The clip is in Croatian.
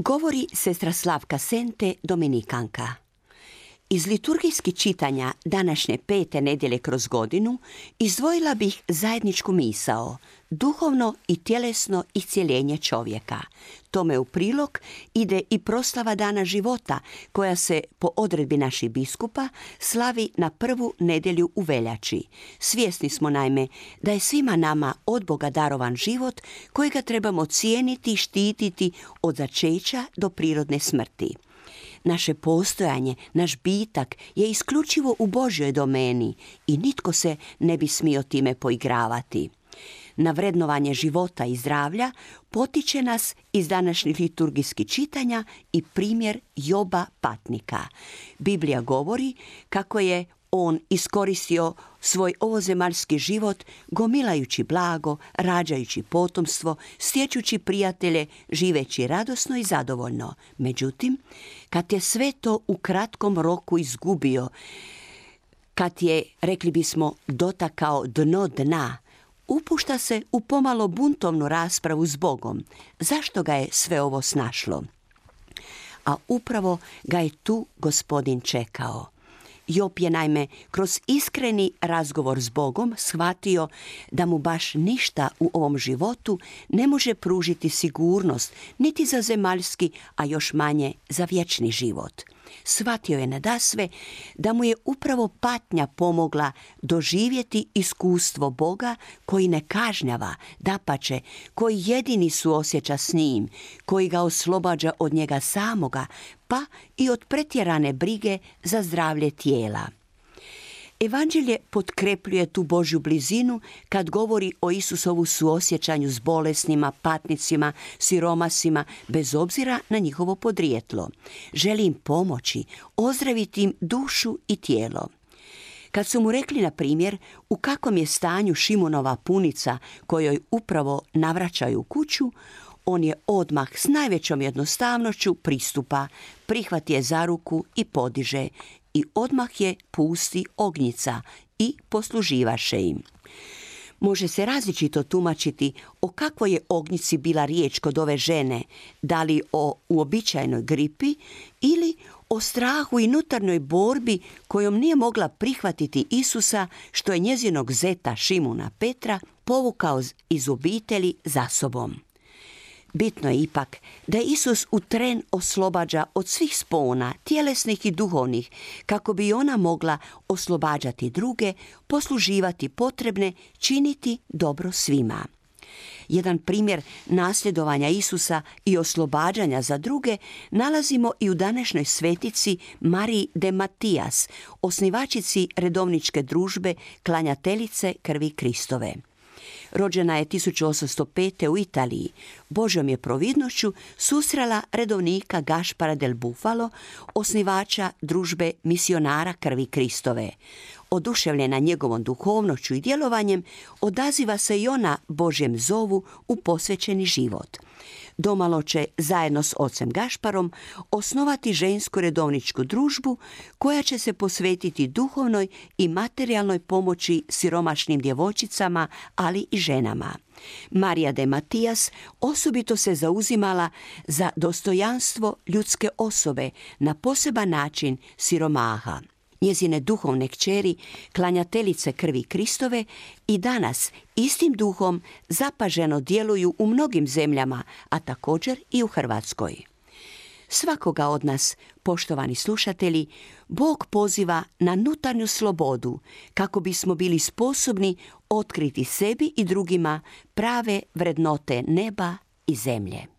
Govori sestra Slavka Sente, Dominikanka. Iz liturgijskih čitanja današnje pete nedjelje kroz godinu izdvojila bih zajedničku misao, duhovno i tjelesno iscijeljenje čovjeka. Tome u prilog ide i proslava dana života koja se po odredbi naših biskupa slavi na prvu nedjelju u veljači. Svjesni smo naime da je svima nama od Boga darovan život kojega trebamo cijeniti i štititi od začeća do prirodne smrti. Naše postojanje, naš bitak je isključivo u Božjoj domeni i nitko se ne bi smio time poigravati. Na vrednovanje života i zdravlja potiče nas iz današnjih liturgijskih čitanja i primjer Joba Patnika. Biblija govori kako je on iskoristio svoj ovozemaljski život gomilajući blago, rađajući potomstvo, stječući prijatelje, živeći radosno i zadovoljno. Međutim, kad je sve to u kratkom roku izgubio, kad je, rekli bismo, dotakao dno dna, upušta se u pomalo buntovnu raspravu s Bogom. Zašto ga je sve ovo snašlo? A upravo ga je tu gospodin čekao. Job je naime kroz iskreni razgovor s Bogom shvatio da mu baš ništa u ovom životu ne može pružiti sigurnost niti za zemaljski, a još manje za vječni život. Shvatio je nadasve da mu je upravo patnja pomogla doživjeti iskustvo Boga koji ne kažnjava, dapače, koji jedini su osjeća s njim, koji ga oslobađa od njega samoga, pa i od pretjerane brige za zdravlje tijela. Evanđelje potkrepljuje tu Božju blizinu kad govori o Isusovu suosjećanju s bolesnima, patnicima, siromasima, bez obzira na njihovo podrijetlo. Želi im pomoći, ozdraviti im dušu i tijelo. Kad su mu rekli, na primjer, u kakvom je stanju Šimonova punica kojoj upravo navraćaju kuću, on je odmah s najvećom jednostavnošću pristupa, prihvati je za ruku i podiže i odmah je pusti ognjica i posluživaše im. Može se različito tumačiti o kakvoj je ognjici bila riječ kod ove žene, da li o uobičajenoj gripi ili o strahu i nutarnoj borbi kojom nije mogla prihvatiti Isusa što je njezinog zeta Šimuna Petra povukao iz obitelji za sobom. Bitno je ipak da Isus u tren oslobađa od svih spona, tjelesnih i duhovnih, kako bi ona mogla oslobađati druge, posluživati potrebne, činiti dobro svima. Jedan primjer nasljedovanja Isusa i oslobađanja za druge nalazimo i u današnjoj svetici Mariji de Matijas, osnivačici redovničke družbe klanjateljice krvi Kristove. Rođena je 1805. u Italiji. Božom je providnošću susrela redovnika Gašpara del Bufalo, osnivača družbe misionara krvi Kristove. Oduševljena njegovom duhovnoću i djelovanjem, odaziva se i ona Božjem zovu u posvećeni život. Domalo će zajedno s ocem Gašparom osnovati žensku redovničku družbu koja će se posvetiti duhovnoj i materijalnoj pomoći siromašnim djevojčicama, ali i ženama. Marija de Matijas osobito se zauzimala za dostojanstvo ljudske osobe na poseban način siromaha njezine duhovne kćeri, klanjateljice krvi Kristove i danas istim duhom zapaženo djeluju u mnogim zemljama, a također i u Hrvatskoj. Svakoga od nas, poštovani slušatelji, Bog poziva na nutarnju slobodu kako bismo bili sposobni otkriti sebi i drugima prave vrednote neba i zemlje.